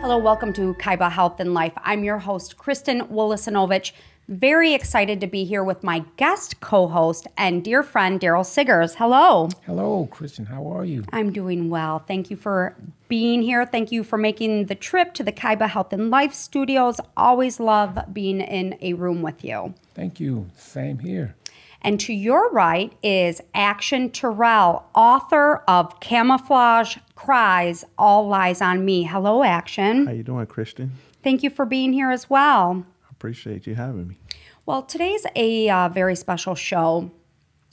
Hello, welcome to Kaiba Health and Life. I'm your host, Kristen Wolosinovich. Very excited to be here with my guest co host and dear friend, Daryl Siggers. Hello. Hello, Kristen. How are you? I'm doing well. Thank you for being here. Thank you for making the trip to the Kaiba Health and Life studios. Always love being in a room with you. Thank you. Same here. And to your right is Action Terrell, author of Camouflage Cries, All Lies on Me. Hello, Action. How you doing, Kristen? Thank you for being here as well. I appreciate you having me. Well, today's a uh, very special show.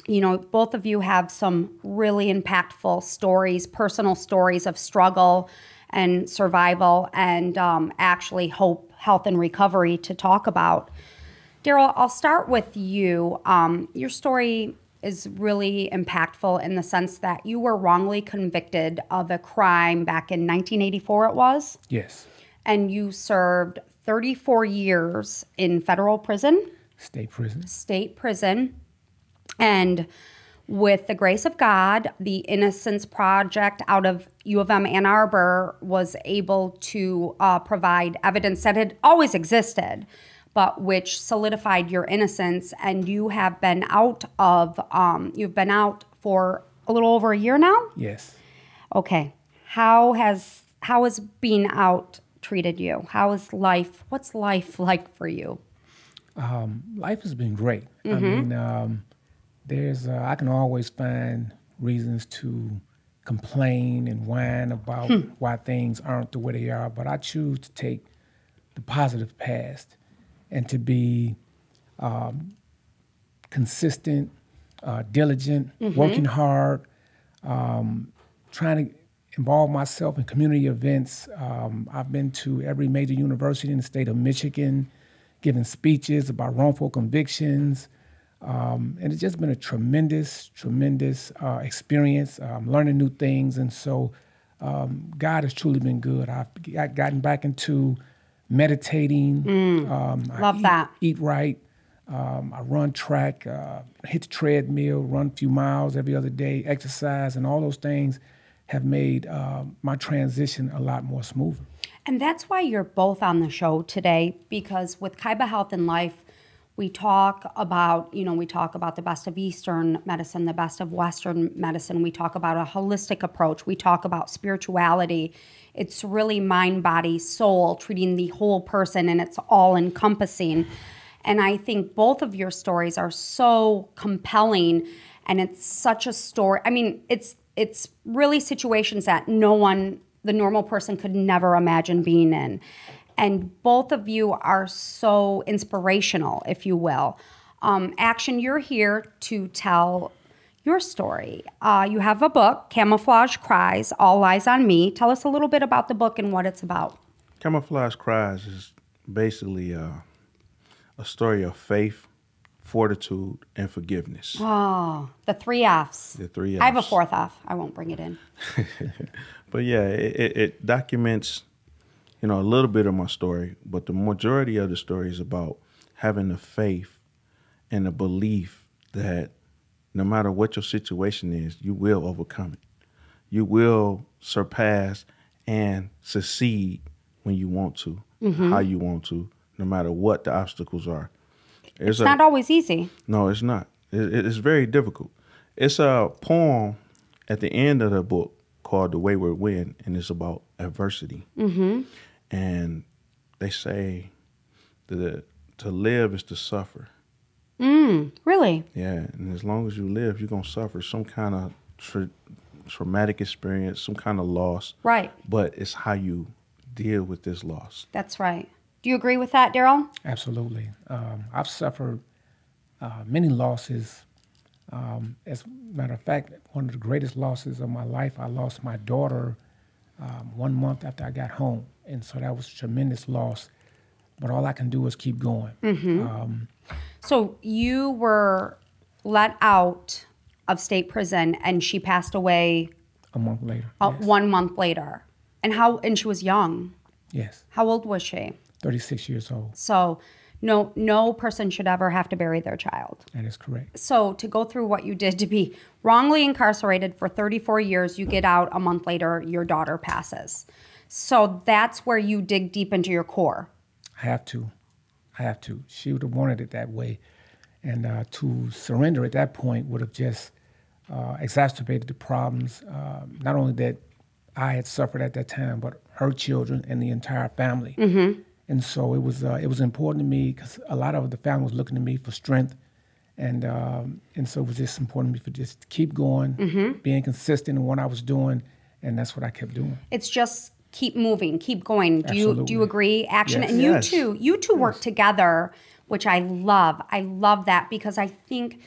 You know, both of you have some really impactful stories, personal stories of struggle and survival, and um, actually hope, health, and recovery to talk about. Daryl, I'll start with you. Um, your story is really impactful in the sense that you were wrongly convicted of a crime back in 1984, it was, Yes. and you served 34 years in federal prison, State prison. state prison, and with the grace of God, the Innocence Project out of U of M Ann Arbor was able to uh, provide evidence that had always existed, but which solidified your innocence. And you have been out of, um, you've been out for a little over a year now. Yes. Okay, how has how has being out treated you? How is life? What's life like for you? Life has been great. I mean, um, there's uh, I can always find reasons to complain and whine about why things aren't the way they are, but I choose to take the positive past and to be um, consistent, uh, diligent, working hard, um, trying to involve myself in community events. Um, I've been to every major university in the state of Michigan, giving speeches about wrongful convictions. Um, and it's just been a tremendous, tremendous uh, experience, um, learning new things. And so um, God has truly been good. I've gotten back into meditating. Um, I Love eat- that. Eat right. Um, I run track, uh, hit the treadmill, run a few miles every other day, exercise, and all those things have made um, my transition a lot more smoother. And that's why you're both on the show today because with Kaiba Health and Life, we talk about, you know, we talk about the best of Eastern medicine, the best of Western medicine. We talk about a holistic approach. We talk about spirituality. It's really mind, body, soul, treating the whole person, and it's all encompassing. And I think both of your stories are so compelling and it's such a story. I mean, it's it's really situations that no one the normal person could never imagine being in. And both of you are so inspirational, if you will. Um, Action, you're here to tell your story. Uh, you have a book, Camouflage Cries, All Lies on Me. Tell us a little bit about the book and what it's about. Camouflage Cries is basically uh, a story of faith, fortitude, and forgiveness. Oh, the three F's. The three F's. I have a fourth F. I won't bring it in. But yeah, it, it, it documents, you know, a little bit of my story, but the majority of the story is about having the faith and the belief that no matter what your situation is, you will overcome it. You will surpass and succeed when you want to, how you want to, no matter what the obstacles are. There's It's not always easy. no, it's not. It- it's very difficult. It's a poem at the end of the book called "The Wayward Wind," and it's about adversity. Mm-hmm. And they say that to live is to suffer. Really? Yeah, and as long as you live, you're gonna suffer some kind of tra- traumatic experience, some kind of loss. Right. But it's how you deal with this loss. That's right. Do you agree with that, Daryl? Absolutely. Um, I've suffered uh, many losses. Um, as a matter of fact, one of the greatest losses of my life, I lost my daughter um, one month after I got home. And so that was a tremendous loss. But all I can do is keep going. Um, So you were let out of state prison, and she passed away a month later. uh, yes. one month later. And how? And she was young. yes, How old was she? 36 years old. So, no, no person should ever have to bury their child. That is correct. So, to go through what you did to be wrongly incarcerated for 34 years, you get out a month later, your daughter passes. So that's where you dig deep into your core. I have to. I have to. She would have wanted it that way. And uh, to surrender at that point would have just uh, exacerbated the problems, uh, not only that I had suffered at that time, but her children and the entire family. Mm-hmm. And so it was uh, it was important to me because a lot of the family was looking to me for strength, and um, and so it was just important to me for just to keep going, Mm-hmm. being consistent in what I was doing, and that's what I kept doing. It's just keep moving, keep going. Do you do you agree? Action. Yes. And you Yes. two, you two work together, which I love. I love that because I think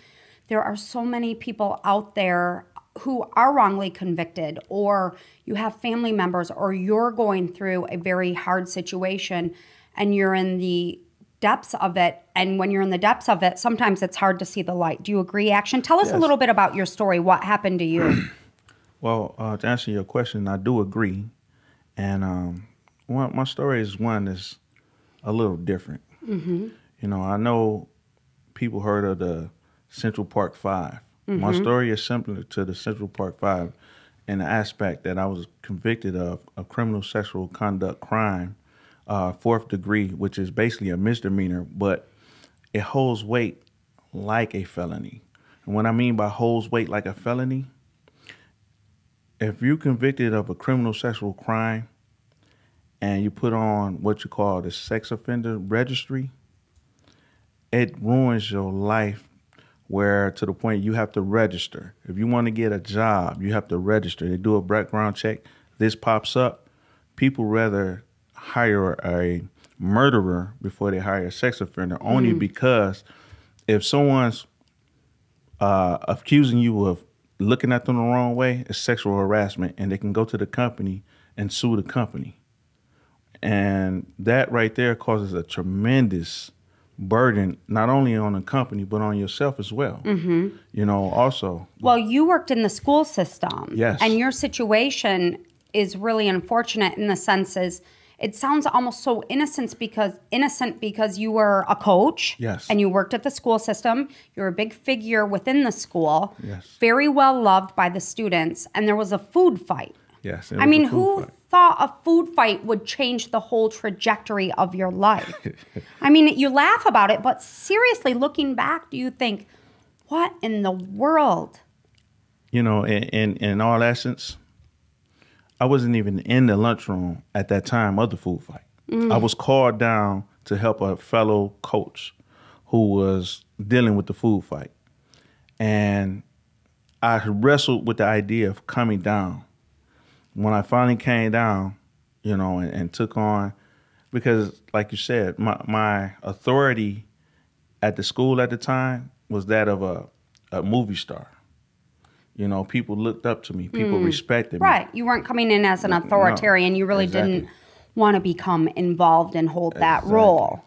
there are so many people out there who are wrongly convicted or you have family members or you're going through a very hard situation and you're in the depths of it and when you're in the depths of it sometimes it's hard to see the light do you agree action tell us a little bit about your story what happened to you Well, uh, to answer your question, I do agree, and um, one, my story is one that's a little different. Mm-hmm. You know, I know people heard of the Central Park 5 My story is similar to the Central Park Five, in the aspect that I was convicted of a criminal sexual conduct crime, uh, fourth degree, which is basically a misdemeanor, but it holds weight like a felony. And what I mean by holds weight like a felony, if you're convicted of a criminal sexual crime and you put on what you call the sex offender registry, it ruins your life where to the point you have to register. If you want to get a job, you have to register. They do a background check. This pops up. People rather hire a murderer before they hire a sex offender only because if someone's uh, accusing you of looking at them the wrong way is sexual harassment, and they can go to the company and sue the company. And that right there causes a tremendous burden, not only on the company but on yourself as well. Mm-hmm. You know, also Well, you worked in the school system. Yes. And your situation is really unfortunate in the sense is it sounds almost so innocent because innocent because you were a coach. Yes. And you worked at the school system. You're a big figure within the school. Yes. Very well loved by the students. And there was a food fight. yes. I mean, who fight. thought a food fight would change the whole trajectory of your life? I mean, you laugh about it, but seriously, looking back, do you think, what in the world? you know, in, in, in all essence, I wasn't even in the lunchroom at that time of the food fight. Mm. I was called down to help a fellow coach who was dealing with the food fight. And I wrestled with the idea of coming down. When I finally came down, you know, and, and took on, because like you said, my, my authority at the school at the time was that of a, a movie star. You know, people looked up to me. People respected me. Right. You weren't coming in as an authoritarian. You really exactly. didn't want to become involved and hold that role.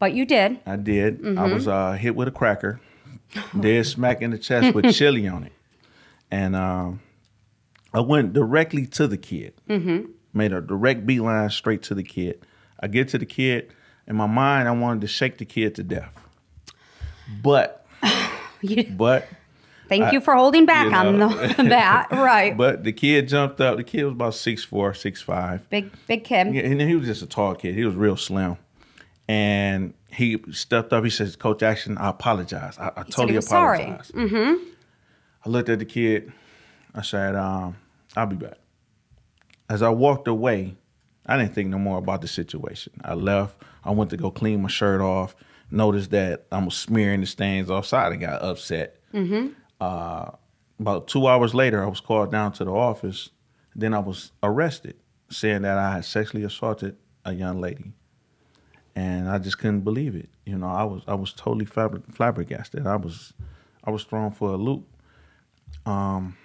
But you did. I did. Mm-hmm. I was uh, hit with a cracker, dead smack in the chest with chili on it, and um, I went directly to the kid. Mm-hmm. Made a direct beeline straight to the kid. I get to the kid. In my mind, I wanted to shake the kid to death, but You- but Thank you for holding back you on know. the, that. Right. but the kid jumped up. The kid was about six four, six five. big, big kid. Yeah, and he was just a tall kid. He was real slim. And he stepped up. He says, Coach Action, I apologize. I, I totally apologize. Mm-hmm. I looked at the kid. I said, um, I'll be back. As I walked away, I didn't think no more about the situation. I left. I went to go clean my shirt off. Noticed that I was smearing the stains offside I got upset. Mm-hmm. Uh, about two hours later, I was called down to the office. Then I was arrested, saying that I had sexually assaulted a young lady, and I just couldn't believe it. You know, I was I was totally flabber- flabbergasted. I was I was thrown for a loop. Um,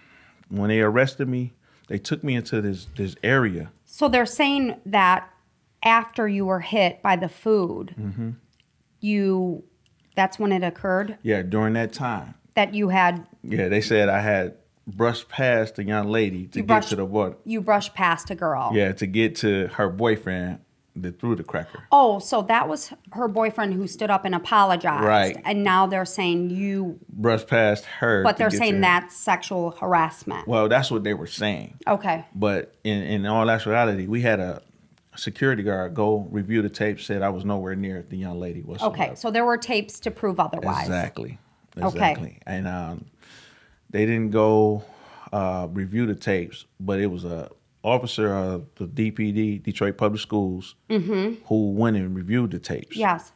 when they arrested me, they took me into this this area. So they're saying that after you were hit by the food, Mm-hmm. you that's when it occurred Yeah, during that time. That you had Yeah, they said I had brushed past the young lady to You get brushed- to the water. you brushed past a girl. Yeah, to get to her boyfriend that threw the cracker. Oh, so that was her boyfriend who stood up and apologized. Right. And now they're saying you, Brushed past her. but they're saying that's sexual harassment. Well, that's what they were saying. Okay. But in, in all actuality, we had a security guard go review the tape, said I was nowhere near the young lady whatsoever. Okay. So there were tapes to prove otherwise. Exactly. Okay. Exactly. And um, they didn't go uh, review the tapes, but it was a officer of the DPD, Detroit Public Schools, who went and reviewed the tapes. Yes.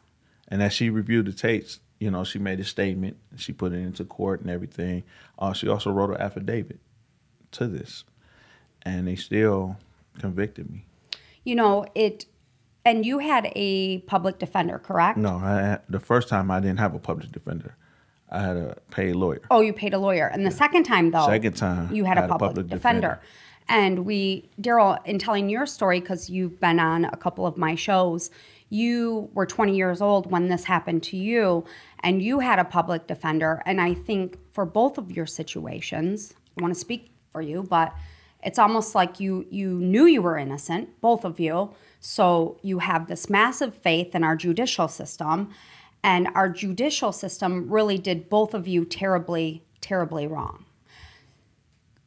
And as she reviewed the tapes, you know, she made a statement. She put it into court and everything. Uh, she also wrote an affidavit to this, and they still convicted me. You know, it, and you had a public defender, correct? No, I, the first time I didn't have a public defender. I had a paid lawyer. Oh, you paid a lawyer. And the second time, though, Second time, you had, I a, had a public public defender. defender. And we, Daryl, in telling your story, because you've been on a couple of my shows, you were 20 years old when this happened to you, and you had a public defender. And I think for both of your situations, I want to speak for you, but it's almost like you you knew you were innocent, both of you. So you have this massive faith in our judicial system, and our judicial system really did both of you terribly, terribly wrong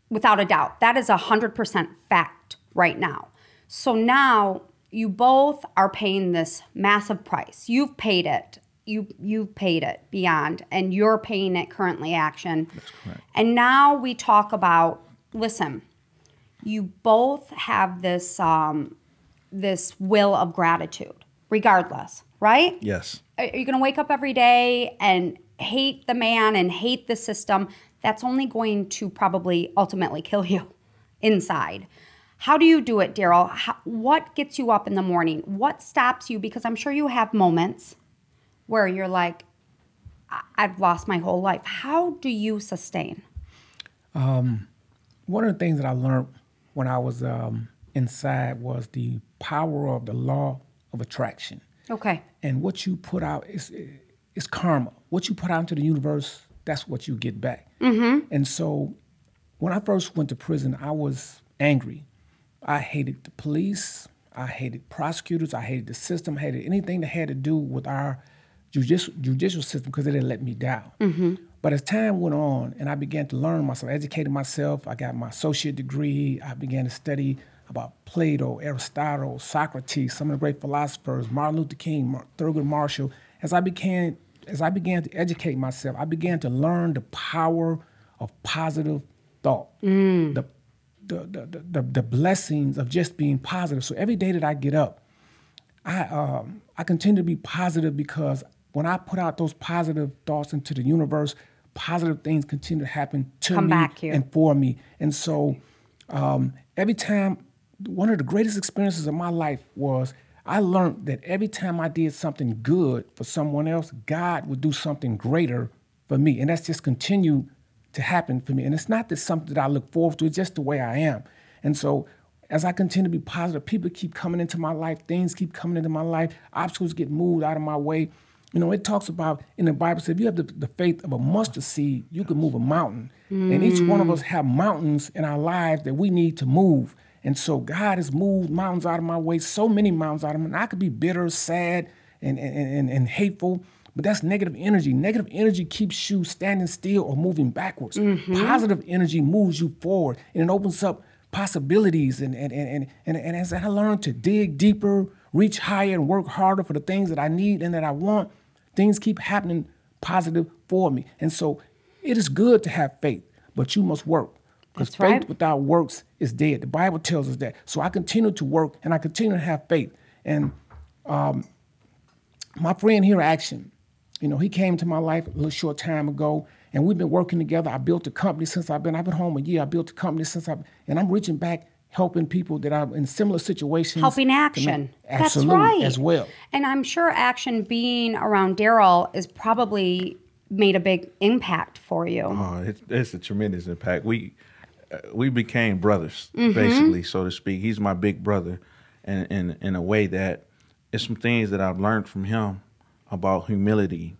without a doubt. That is a 100% fact right now. So now you both are paying this massive price. You've paid it. You you've paid it beyond and you're paying it currently action. That's correct. And now we talk about listen, you both have this um, this will of gratitude regardless, right? Yes. Are you going to wake up every day and hate the man and hate the system? That's only going to probably ultimately kill you inside. How do you do it, Daryl? What gets you up in the morning? What stops you? Because I'm sure you have moments where you're like, "I- I've lost my whole life. How do you sustain? One of the things that I learned when I was um, inside was the power of the law of attraction. Okay. And what you put out is is karma. What you put out into the universe, that's what you get back. Mm-hmm. And so, when I first went to prison, I was angry. I hated the police. I hated prosecutors. I hated the system. I hated anything that had to do with our judicial judicial system because it had let me down. But as time went on, and I began to learn myself, educated myself, I got my associate degree. I began to study about Plato, Aristotle, Socrates, some of the great philosophers, Martin Luther King, Thurgood Marshall. As I began, as I began to educate myself, I began to learn the power of positive thought, the, the, the, the, the, the blessings of just being positive. So every day that I get up, I um, I continue to be positive because when I put out those positive thoughts into the universe, positive things continue to happen to Come me and for me. And so um, every time, one of the greatest experiences of my life was I learned that every time I did something good for someone else, God would do something greater for me. And that's just continued to happen for me. And it's not that something that I look forward to, it's just the way I am. And so as I continue to be positive, people keep coming into my life, things keep coming into my life, obstacles get moved out of my way. You know, it talks about in the Bible, says if you have the, the faith of a mustard seed, you can move a mountain. And each one of us have mountains in our lives that we need to move. And so God has moved mountains out of my way, so many mountains out of me. And I could be bitter, sad, and, and, and, and hateful, but that's negative energy. Negative energy keeps you standing still or moving backwards. Mm-hmm. Positive energy moves you forward and it opens up possibilities. And, and, and, and, and as I learn to dig deeper, reach higher, and work harder for the things that I need and that I want, things keep happening positive for me. And so it is good to have faith, but you must work. Because faith right. without works is dead. The Bible tells us that. So I continue to work and I continue to have faith. And um, my friend here, Action, you know, he came to my life a little short time ago, and we've been working together. I built a company since I've been. I've been home a year. I built a company since I've, and I'm reaching back, helping people that are in similar situations. Helping action. absolutely, That's right. as well. And I'm sure action being around Daryl is probably made a big impact for you. Oh, it's, it's a tremendous impact. We we became brothers, basically, so to speak. He's my big brother, and in in a way that it's some things that I've learned from him about humility,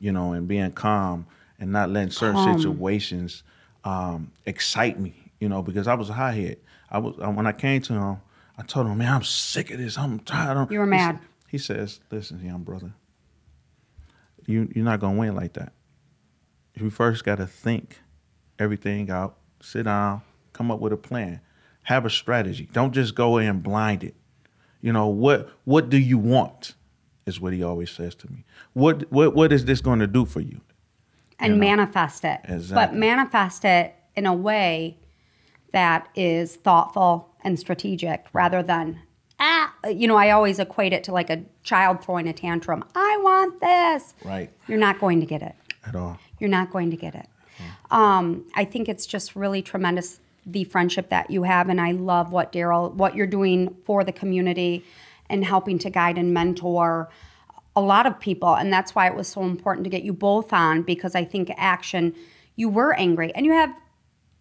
you know, and being calm and not letting certain Calm. situations um, excite me, you know, because I was a hothead. I was when I came to him, I told him, man, I'm sick of this. I'm tired. of You were mad. He says, listen, young brother, you you're not gonna win like that. You first got to think everything out. Sit down, come up with a plan, have a strategy. Don't just go in blinded. You know what? What do you want? Is what he always says to me. What what what is this going to do for you? and You know? manifest it. But manifest it in a way that is thoughtful and strategic rather than ah you know, I always equate it to like a child throwing a tantrum. I want this. Right. You're not going to get it. At all. You're not going to get it. Um, I think it's just really tremendous the friendship that you have, and I love what Daryl, what you're doing for the community, and helping to guide and mentor a lot of people, and that's why it was so important to get you both on because I think action. You were angry, and you have.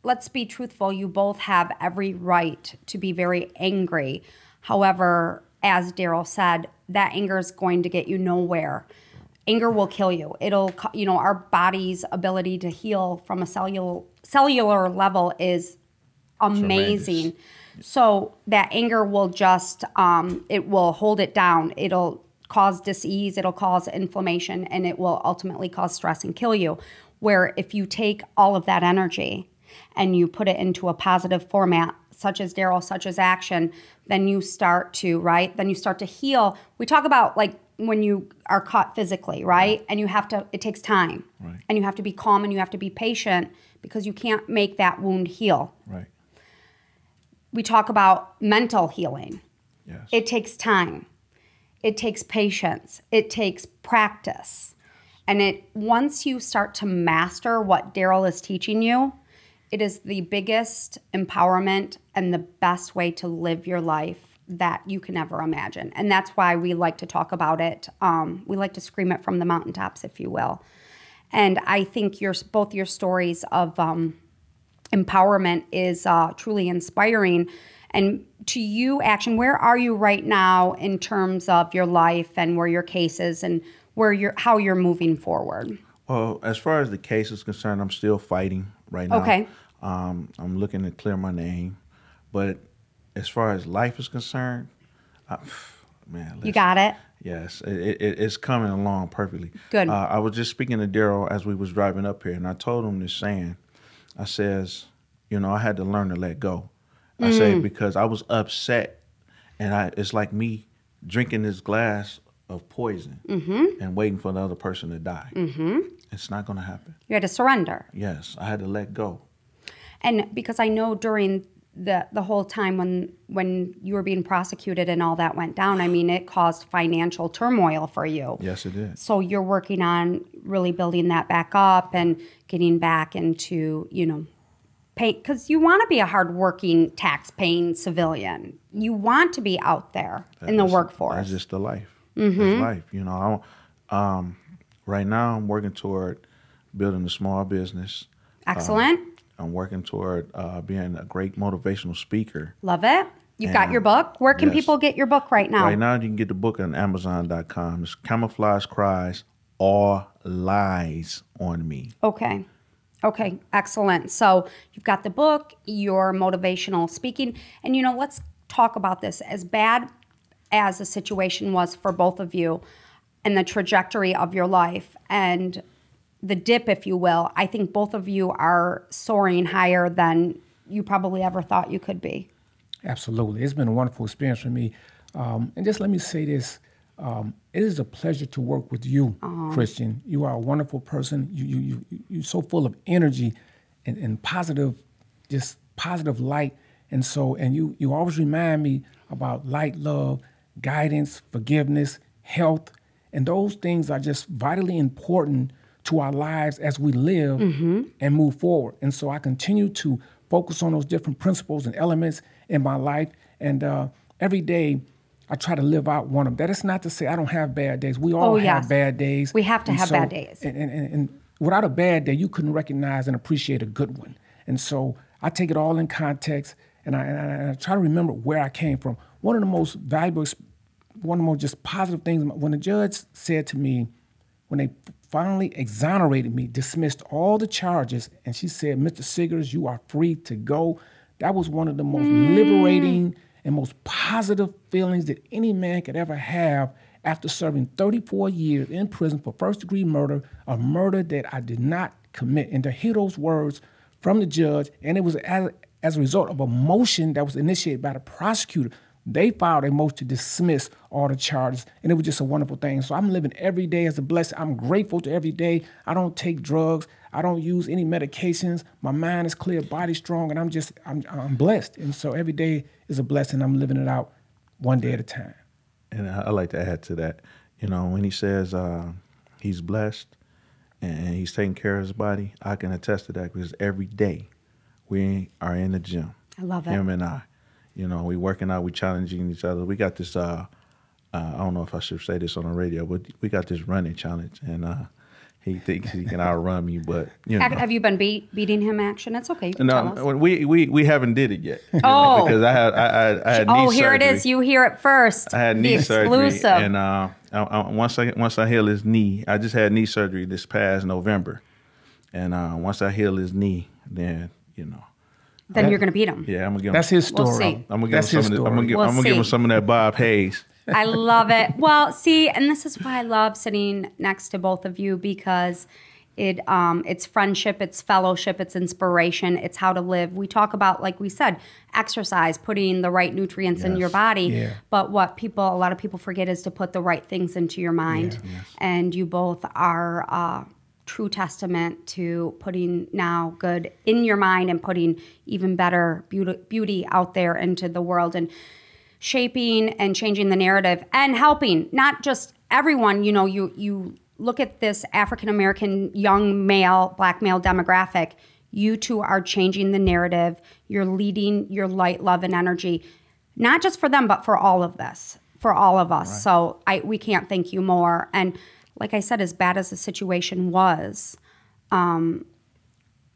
Let's be truthful. You both have every right to be very angry. However, as Daryl said, that anger is going to get you nowhere anger will kill you. It'll you know our body's ability to heal from a cellular cellular level is amazing. So that anger will just um, it will hold it down. It'll cause disease it'll cause inflammation and it will ultimately cause stress and kill you. Where if you take all of that energy and you put it into a positive format such as daryl such as action then you start to right then you start to heal. We talk about like when you are caught physically right? And you have to it takes time. Right. and you have to be calm and you have to be patient because you can't make that wound heal. Right. we talk about mental healing. Yes. it takes time. It takes patience. It takes practice. And it once you start to master what daryl is teaching you it is the biggest empowerment and the best way to live your life that you can ever imagine and that's why we like to talk about it um, we like to scream it from the mountaintops if you will and i think your both your stories of um, empowerment is uh, truly inspiring. And to you, Action, where are you right now in terms of your life and where your case is and where you're how you're moving forward? Well, as far as the case is concerned, I'm still fighting right now. Okay. Um, I'm looking to clear my name, but as far as life is concerned, I, man, You got it. Yes, it, it, it's coming along perfectly. Good. Uh, I was just speaking to Daryl as we was driving up here, and I told him this saying. I says, you know, I had to learn to let go. I Mm. say because I was upset, and I it's like me drinking this glass of poison Mm-hmm. and waiting for the other person to die. Mm-hmm. It's not going to happen. You had to surrender. Yes, I had to let go. And because I know during the the whole time when when you were being prosecuted and all that went down, I mean, it caused financial turmoil for you. Yes, it did. So you're working on really building that back up and getting back into, you know, pay because you want to be a hardworking, tax-paying civilian. You want to be out there in the That's- workforce. That's just the life. Mm-hmm. That's life. You know, I, um, right now I'm working toward building a small business. Excellent. I'm working toward uh, being a great motivational speaker. Love it. You've got your book. Where can yes. people get your book right now? Right now, you can get the book on Amazon.com. It's Camouflage Cries, All Lies on Me. Okay. Okay, excellent. So you've got the book, your motivational speaking, and you know, let's talk about this. As bad as the situation was for both of you and the trajectory of your life and the dip, if you will, I think both of you are soaring higher than you probably ever thought you could be. Absolutely. It's been a wonderful experience for me. Um, and just let me say this um, it is a pleasure to work with you, Christian. You are a wonderful person. You, you, you, you're so full of energy and, and positive, just positive light. And so, and you, you always remind me about light, love, guidance, forgiveness, health. And those things are just vitally important to our lives as we live and move forward. And so I continue to focus on those different principles and elements in my life. And uh, every day I try to live out one of them. That is not to say I don't have bad days. We all Oh, have bad days. We have to And have bad days. And, and, and, without a bad day, you couldn't recognize and appreciate a good one. And so I take it all in context and I, and I, and I try to remember where I came from. One of the most valuable, one of the most just positive things, when the judge said to me, when they finally exonerated me, dismissed all the charges, and she said, Mr. Siggers, you are free to go. That was one of the most mm. liberating and most positive feelings that any man could ever have after serving 34 years in prison for first degree murder, a murder that I did not commit. And to hear those words from the judge, and it was as, as a result of a motion that was initiated by the prosecutor. They filed a motion to dismiss all the charges, and it was just a wonderful thing. So I'm living every day as a blessing. I'm grateful to every day. I don't take drugs. I don't use any medications. My mind is clear, body strong, and I'm just I'm I'm blessed. And so every day is a blessing. I'm living it out one day at a time. And I, I like to add to that. You know, when he says uh, he's blessed and he's taking care of his body, I can attest to that because every day we are in the gym. I love it. Him and I. You know, we working out, we challenging each other. We got this. Uh, uh, I don't know if I should say this on the radio, but we got this running challenge, and uh, he thinks he can outrun me. But you know, Have you been beat, beating him? Action. It's okay. You can tell us. no, we we we haven't did it yet. Oh. because I had I, I, I had Oh, here it surgery. is. You hear it first. I had knee surgery, exclusive. and uh, I, I, once I once I heal his knee, I just had knee surgery this past November, and uh, once I heal his knee, then you know, then you're going to beat him. yeah, I'm gonna give him. That's his story. We'll story. see. I'm gonna give him That's some of the, I'm gonna We'll I'm gonna give him some of that Bob Hayes. I love it. Well, see, and this is why I love sitting next to both of you because it um it's friendship, it's fellowship, it's inspiration, it's how to live. We talk about like we said, exercise, putting the right nutrients in your body. Yeah. But what people a lot of people forget is to put the right things into your mind. Yeah. And you both are uh true testament to putting now good in your mind and putting even better beauty, beauty out there into the world and shaping and changing the narrative and helping not just everyone. You know you you look at this african american young male black male demographic. You two are changing the narrative. You're leading your light love and energy not just for them but for all of this for all of us. So i we can't thank you more. And like i said as bad as the situation was um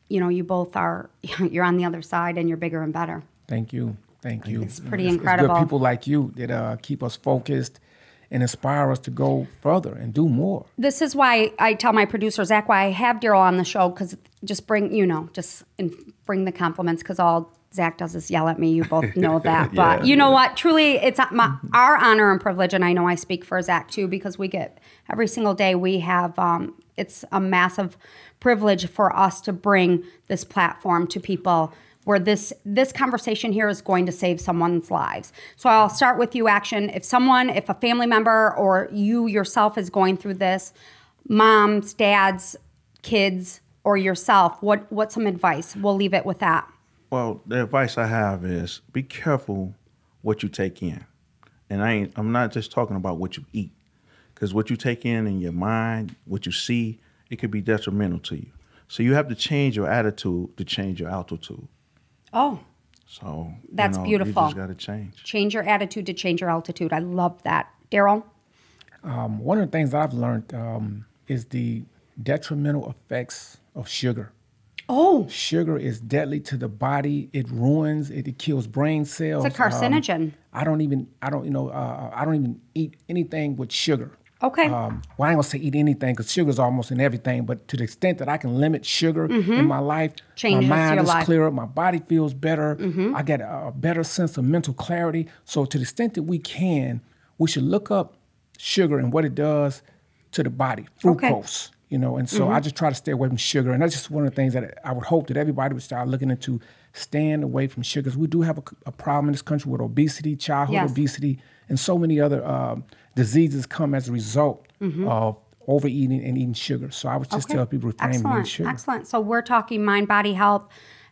you know you both are you're on the other side and you're bigger and better Thank you. Thank you. It's pretty It's incredible. good people like you that uh, keep us focused and inspire us to go further and do more. this is why I tell my producer Zach why I have Daryl on the show because just bring you know just in, bring the compliments because all Zach does is yell at me. You both know that, but Yeah, you know what? Truly, it's my, our honor and privilege, and I know I speak for Zach too because we get every single day we have. Um, it's a massive privilege for us to bring this platform to people where this this conversation here is going to save someone's lives. So I'll start with you action. If someone, if a family member or you yourself is going through this, moms, dads, kids, or yourself, what what's some advice? We'll leave it with that. Well, the advice I have is be careful what you take in, and I ain't, I'm not just talking about what you eat, because what you take in in your mind, what you see, it could be detrimental to you. So you have to change your attitude to change your altitude. Oh, So you That's know, beautiful. You just got to change. change your attitude to change your altitude. I love that. Daryl? Um, one of the things that I've learned um, is the detrimental effects of sugar. Oh, Sugar is deadly to the body. It ruins. It, it kills brain cells. it's a carcinogen. Um, I don't even. I don't. You know. Uh, I don't even eat anything with sugar. Okay. Um, well, I ain't gonna say eat anything because sugar's almost in everything. But to the extent that I can limit sugar in my life, Mm-hmm. Changes my mind is life. Mm-hmm. clearer. My body feels better. I get a, a better sense of mental clarity. So to the extent that we can, we should look up sugar and what it does to the body, Okay. You know, and so I just try to stay away from sugar, and that's just one of the things that I would hope that everybody would start looking into. staying away from sugars. We do have a, a problem in this country with obesity, childhood Yes. obesity, and so many other um, diseases come as a result of overeating and eating sugar. So I would just Okay. tell people refrain from eating sugar. Excellent. So we're talking mind, body health,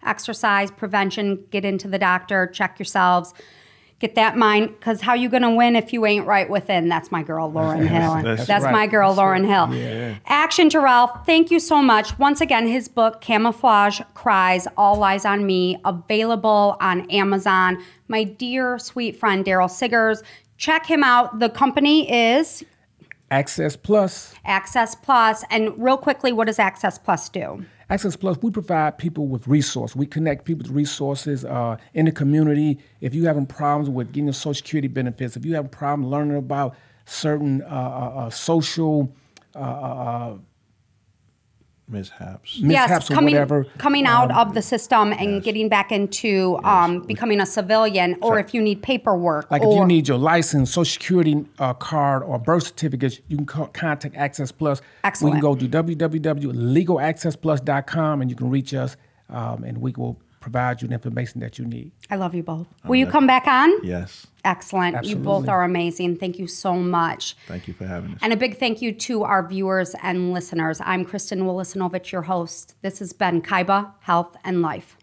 exercise, prevention, get into the doctor, check yourselves. Get that mind, because how you gonna win if you ain't right within? That's my girl, Lauryn Hill. That's, That's right. my girl, Lauryn Hill. Action Terrell. Thank you so much. Once again, his book, Camouflage Cries, All Lies on Me, available on Amazon. My dear sweet friend, Daryl Siggers. Check him out. The company is Access Plus. Access Plus. And real quickly, what does Access Plus do? Access Plus, we provide people with resources. We connect people with resources uh, in the community. If you're having problems with getting your Social Security benefits, if you have a problem learning about certain uh, uh, uh, social uh, uh, mishaps. mishaps or coming, whatever. coming out of the system and getting back into um, becoming a civilian, or if you need paperwork, Like or if you need your license, social security uh, card, or birth certificates, you can co- contact Access Plus. Excellent. We can go to www.legalaccessplus.com and you can reach us, um, and we will provide you the information that you need. I love you both. Will you come back on? Yes. Excellent. You both are amazing. Thank you so much. Thank you for having us. And a big thank you to our viewers and listeners. I'm Kristen Willisonovich, your host. This has been Kaiba Health and Life.